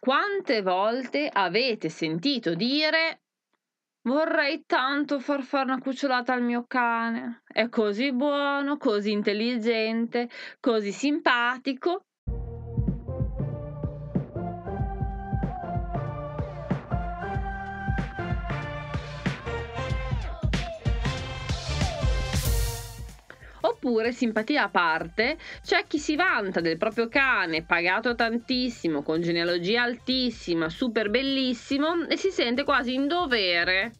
Quante volte avete sentito dire vorrei tanto far fare una cucciolata al mio cane? È così buono, così intelligente, così simpatico. Oppure, simpatia a parte, c'è chi si vanta del proprio cane pagato tantissimo, con genealogia altissima, super bellissimo e si sente quasi in dovere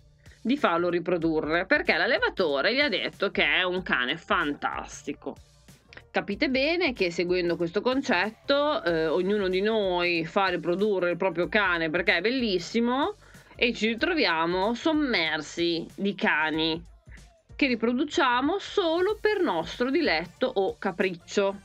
di farlo riprodurre perché l'allevatore gli ha detto che è un cane fantastico. Capite bene che seguendo questo concetto eh, ognuno di noi fa riprodurre il proprio cane perché è bellissimo e ci ritroviamo sommersi di cani che riproduciamo solo per nostro diletto o capriccio.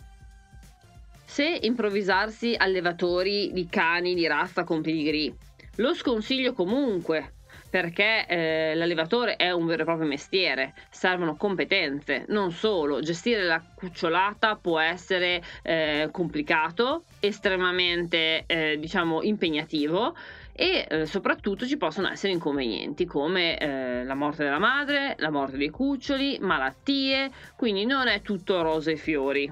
Se improvvisarsi allevatori di cani di razza con pedigree, lo sconsiglio comunque perché eh, l'allevatore è un vero e proprio mestiere, servono competenze, non solo, gestire la cucciolata può essere eh, complicato, estremamente eh, diciamo impegnativo e eh, soprattutto ci possono essere inconvenienti come eh, la morte della madre, la morte dei cuccioli, malattie, quindi non è tutto rose e fiori.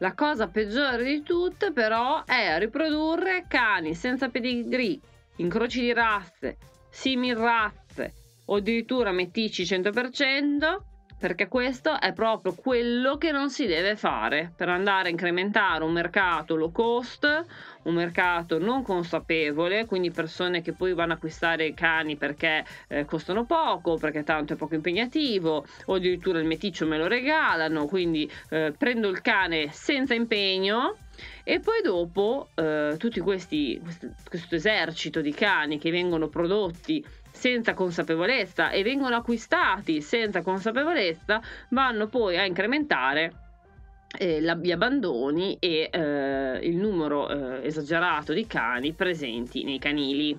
La cosa peggiore di tutte però è riprodurre cani senza pedigree, incroci di razze, simil razze o addirittura meticci 100% perché questo è proprio quello che non si deve fare per andare a incrementare un mercato low cost, un mercato non consapevole, quindi persone che poi vanno a acquistare cani perché eh, costano poco, perché tanto è poco impegnativo, o addirittura il meticcio me lo regalano, quindi eh, prendo il cane senza impegno. E poi dopo eh, questi, questo esercito di cani che vengono prodotti senza consapevolezza e vengono acquistati senza consapevolezza, vanno poi a incrementare eh, gli abbandoni e eh, il numero eh, esagerato di cani presenti nei canili.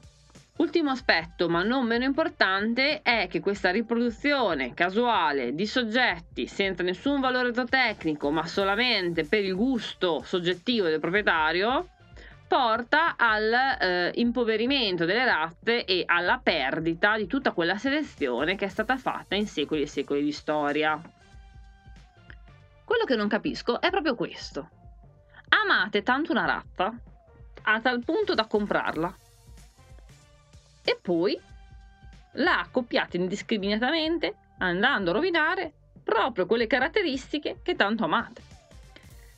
Ultimo aspetto, ma non meno importante, è che questa riproduzione casuale di soggetti senza nessun valore zootecnico, ma solamente per il gusto soggettivo del proprietario, porta al eh, delle razze e alla perdita di tutta quella selezione che è stata fatta in secoli e secoli di storia. Quello che non capisco è proprio questo. Amate tanto una razza a tal punto da comprarla e poi la accoppiate indiscriminatamente andando a rovinare proprio quelle caratteristiche che tanto amate.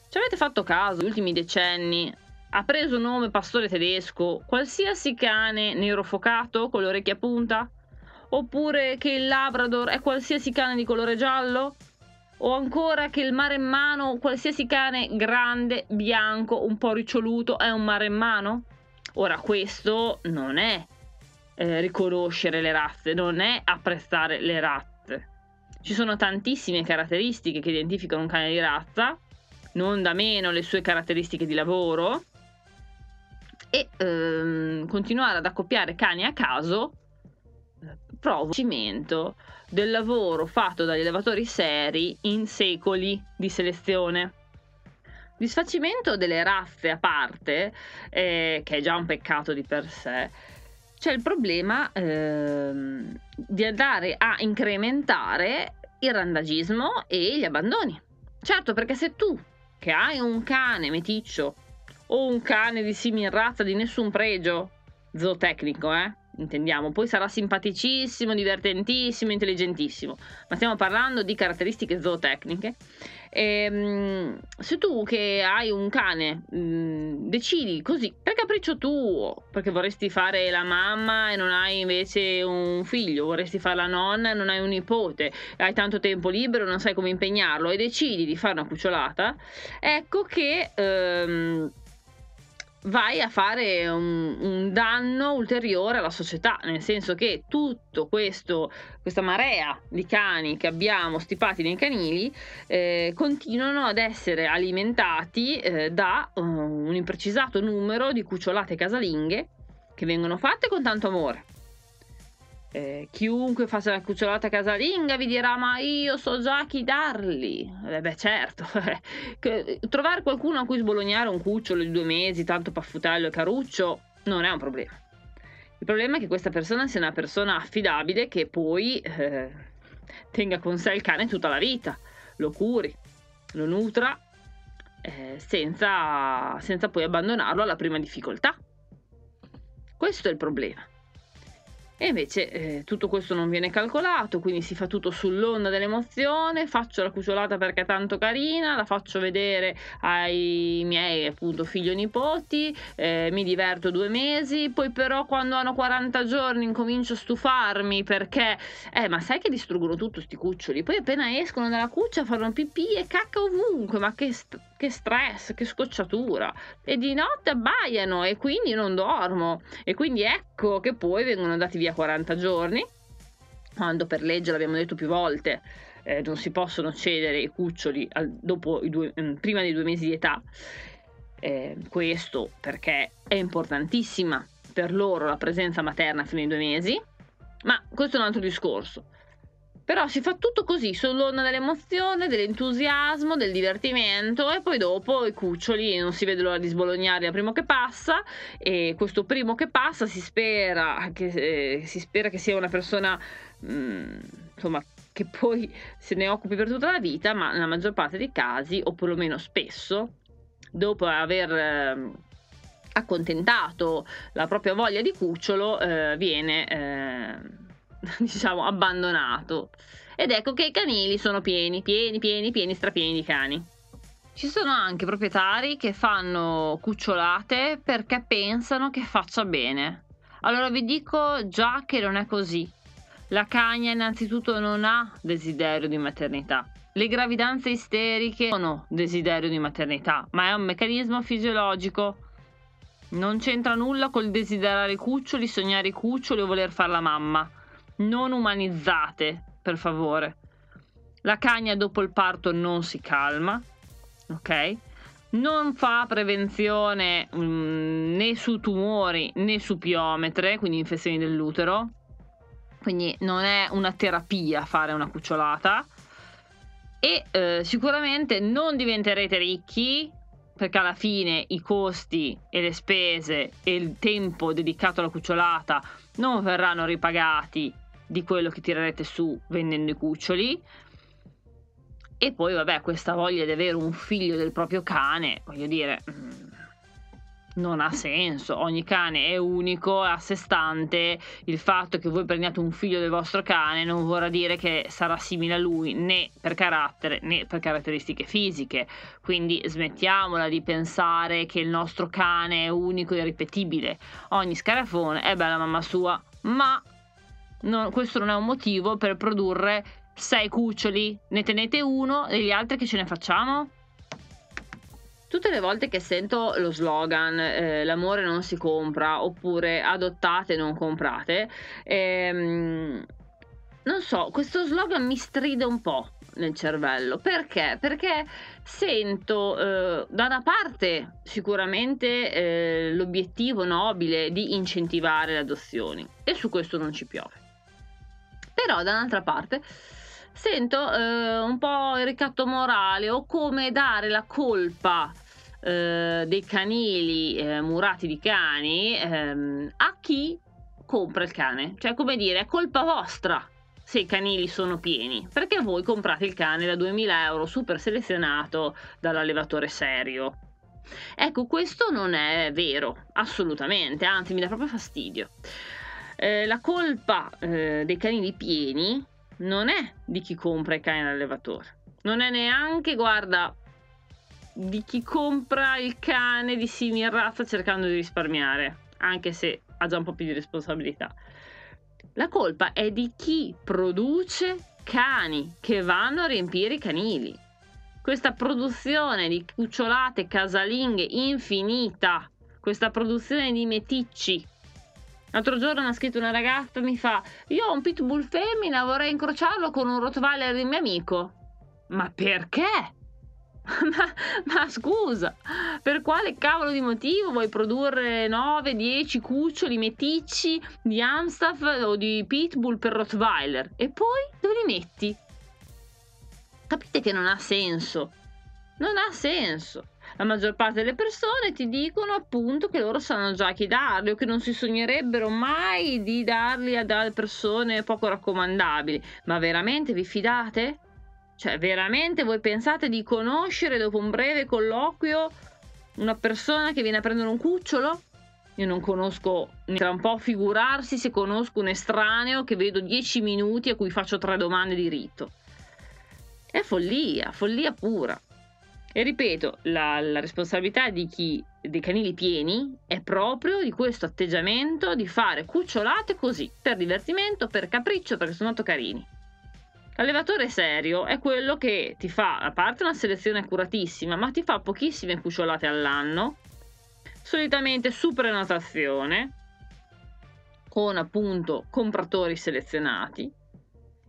Ci avete fatto caso negli ultimi decenni ha preso nome pastore tedesco qualsiasi cane nero focato con le orecchie a punta? Oppure che il Labrador è qualsiasi cane di colore giallo? O ancora che il maremmano, qualsiasi cane grande, bianco, un po' riccioluto, è un maremmano? Ora, questo non è eh, riconoscere le razze, non è apprezzare le razze. Ci sono tantissime caratteristiche che identificano un cane di razza, non da meno le sue caratteristiche di lavoro, e ehm, continuare ad accoppiare cani a caso provo cimento del lavoro fatto dagli allevatori seri in secoli di selezione. Disfacimento delle razze a parte, eh, che è già un peccato di per sé, c'è il problema eh, di andare a incrementare il randagismo e gli abbandoni. Certo, perché se tu che hai un cane meticcio o un cane di simile razza di nessun pregio zootecnico, eh? Intendiamo, poi sarà simpaticissimo, divertentissimo, intelligentissimo, ma stiamo parlando di caratteristiche zootecniche. E, ehm, se tu che hai un cane mh, mm, decidi così per capriccio tuo, perché vorresti fare la mamma e non hai invece un figlio, vorresti fare la nonna e non hai un nipote, hai tanto tempo libero, non sai come impegnarlo e decidi di fare una cucciolata, ecco che. Ehm, vai a fare un, un, danno ulteriore alla società, nel senso che questo, questa marea di cani che abbiamo stipati nei canili eh, continuano ad essere alimentati eh, da uh, un imprecisato numero di cucciolate casalinghe che vengono fatte con tanto amore eh, chiunque faccia la cucciolata casalinga vi dirà ma io so già chi darli eh beh certo trovare qualcuno a cui sbolognare un cucciolo di due mesi tanto paffutello e caruccio non è un problema. Il problema è che questa persona sia una persona affidabile che poi eh, tenga con sé il cane tutta la vita, lo curi, lo nutra eh, senza, senza poi abbandonarlo alla prima difficoltà. Questo è il problema. E invece eh, tutto questo non viene calcolato, quindi si fa tutto sull'onda dell'emozione, faccio la cucciolata perché è tanto carina, la faccio vedere ai miei appunto figli o nipoti, eh, mi diverto due mesi, poi però quando hanno 40 giorni incomincio a stufarmi perché, eh ma sai che distruggono tutto sti cuccioli, poi appena escono dalla cuccia fanno pipì e cacca ovunque, ma che... St- che stress, che scocciatura. E di notte abbaiano e quindi non dormo. E quindi ecco che poi vengono dati via 40 giorni, quando per legge l'abbiamo detto più volte. Eh, non si possono cedere i cuccioli al, dopo i due, mm, prima dei due mesi di età. Eh, questo perché è importantissima per loro la presenza materna fino ai due mesi, ma questo è un altro discorso. Però si fa tutto così, sull'onda dell'emozione, dell'entusiasmo, del divertimento e poi dopo i cuccioli non si vede l'ora di sbolognare al primo che passa e questo primo che passa si spera che, eh, si spera che sia una persona mh, mm, insomma che poi se ne occupi per tutta la vita, ma nella maggior parte dei casi, o perlomeno spesso, dopo aver eh, accontentato la propria voglia di cucciolo, eh, viene eh, diciamo, abbandonato. Ed ecco che i canili sono pieni, pieni, pieni, pieni, strapieni di cani. Ci sono anche proprietari che fanno cucciolate perché pensano che faccia bene. Allora vi dico già che non è così. La cagna innanzitutto non ha desiderio di maternità. Le gravidanze isteriche hanno desiderio di maternità, ma è un meccanismo fisiologico. Non c'entra nulla col desiderare cuccioli, sognare i cuccioli o voler fare la mamma non umanizzate, per favore. La cagna dopo il parto non si calma, ok? Non fa prevenzione mh, mm, né su tumori né su piometre, quindi infezioni dell'utero. Quindi non è una terapia fare una cucciolata. E eh, sicuramente non diventerete ricchi perché alla fine i costi e le spese e il tempo dedicato alla cucciolata non verranno ripagati di quello che tirerete su vendendo i cuccioli. E poi, vabbè, questa voglia di avere un figlio del proprio cane, voglio dire, mm, non ha senso. Ogni cane è unico, è a sé stante. Il fatto che voi prendiate un figlio del vostro cane non vorrà dire che sarà simile a lui né per carattere né per caratteristiche fisiche. Quindi smettiamola di pensare che il nostro cane è unico e irripetibile. Ogni scarafone è bella mamma sua, ma non, questo non è un motivo per produrre sei cuccioli, ne tenete uno e gli altri che ce ne facciamo? Tutte le volte che sento lo slogan eh, l'amore non si compra oppure adottate non comprate, ehm, non so, questo slogan mi stride un po' nel cervello. Perché? Perché sento eh, da una parte sicuramente eh, l'obiettivo nobile di incentivare le adozioni e su questo non ci piove. Però da un'altra parte sento eh, un po' il ricatto morale o come dare la colpa eh, dei canili eh, murati di cani ehm, a chi compra il cane. Cioè, come dire, è colpa vostra se i canili sono pieni, perché voi comprate il cane da 2000 euro super selezionato dall'allevatore serio. Ecco, questo non è vero, assolutamente, anzi mi dà proprio fastidio. Eh, la colpa eh, dei canini pieni non è di chi compra i cani all'allevatore, non è neanche, guarda, di chi compra il cane di simile razza cercando di risparmiare, anche se ha già un po' più di responsabilità. La colpa è di chi produce cani che vanno a riempire i canili. Questa produzione di cucciolate casalinghe infinita, questa produzione di meticci L'altro giorno mi ha scritto una ragazza mi fa: Io ho un pitbull femmina, vorrei incrociarlo con un rottweiler di mio amico. Ma perché? ma, ma, scusa, per quale cavolo di motivo vuoi produrre 9, 10 cuccioli meticci di Amstaff o di Pitbull per Rottweiler? E poi dove li metti? Capite che non ha senso. Non ha senso. La maggior parte delle persone ti dicono appunto che loro sanno già chi darli o che non si sognerebbero mai di darli a delle persone poco raccomandabili. Ma veramente vi fidate? Cioè, veramente voi pensate di conoscere dopo un breve colloquio una persona che viene a prendere un cucciolo? Io non conosco, tra un po' figurarsi se conosco un estraneo che vedo 10 minuti a cui faccio tre domande di rito. È follia, follia pura. E ripeto, la, la responsabilità di chi dei canili pieni è proprio di questo atteggiamento di fare cucciolate così, per divertimento, per capriccio, perché sono molto carini. L'allevatore serio è quello che ti fa, a parte una selezione accuratissima, ma ti fa pochissime cucciolate all'anno, solitamente su prenotazione, con appunto compratori selezionati,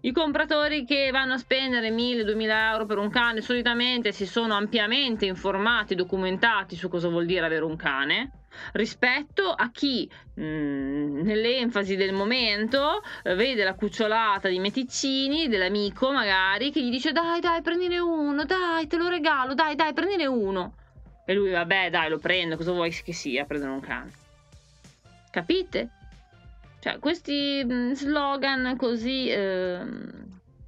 i compratori che vanno a spendere 1000-2000 euro per un cane solitamente si sono ampiamente informati, documentati su cosa vuol dire avere un cane rispetto a chi mh, mm, nell'enfasi del momento eh, vede la cucciolata di meticcini dell'amico magari che gli dice dai dai prendine uno dai te lo regalo dai dai prendine uno e lui vabbè dai lo prendo cosa vuoi che sia prendere un cane capite? Cioè, questi mm, slogan così, eh,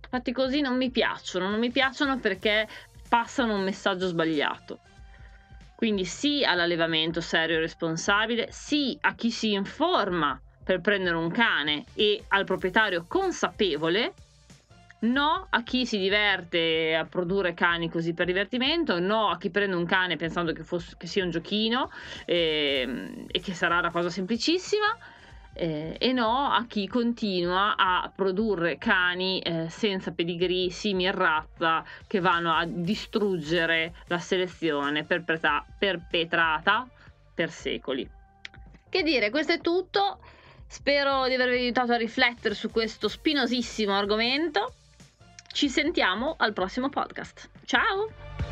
fatti così non mi piacciono, non mi piacciono perché passano un messaggio sbagliato. Quindi sì all'allevamento serio e responsabile, sì a chi si informa per prendere un cane e al proprietario consapevole, no a chi si diverte a produrre cani così per divertimento, no a chi prende un cane pensando che, fosse, che sia un giochino eh, e che sarà una cosa semplicissima eh, e no a chi continua a produrre cani eh, senza pedigree, simili razza, che vanno a distruggere la selezione perpetra- perpetrata per secoli. Che dire, questo è tutto. Spero di avervi aiutato a riflettere su questo spinosissimo argomento. Ci sentiamo al prossimo podcast. Ciao!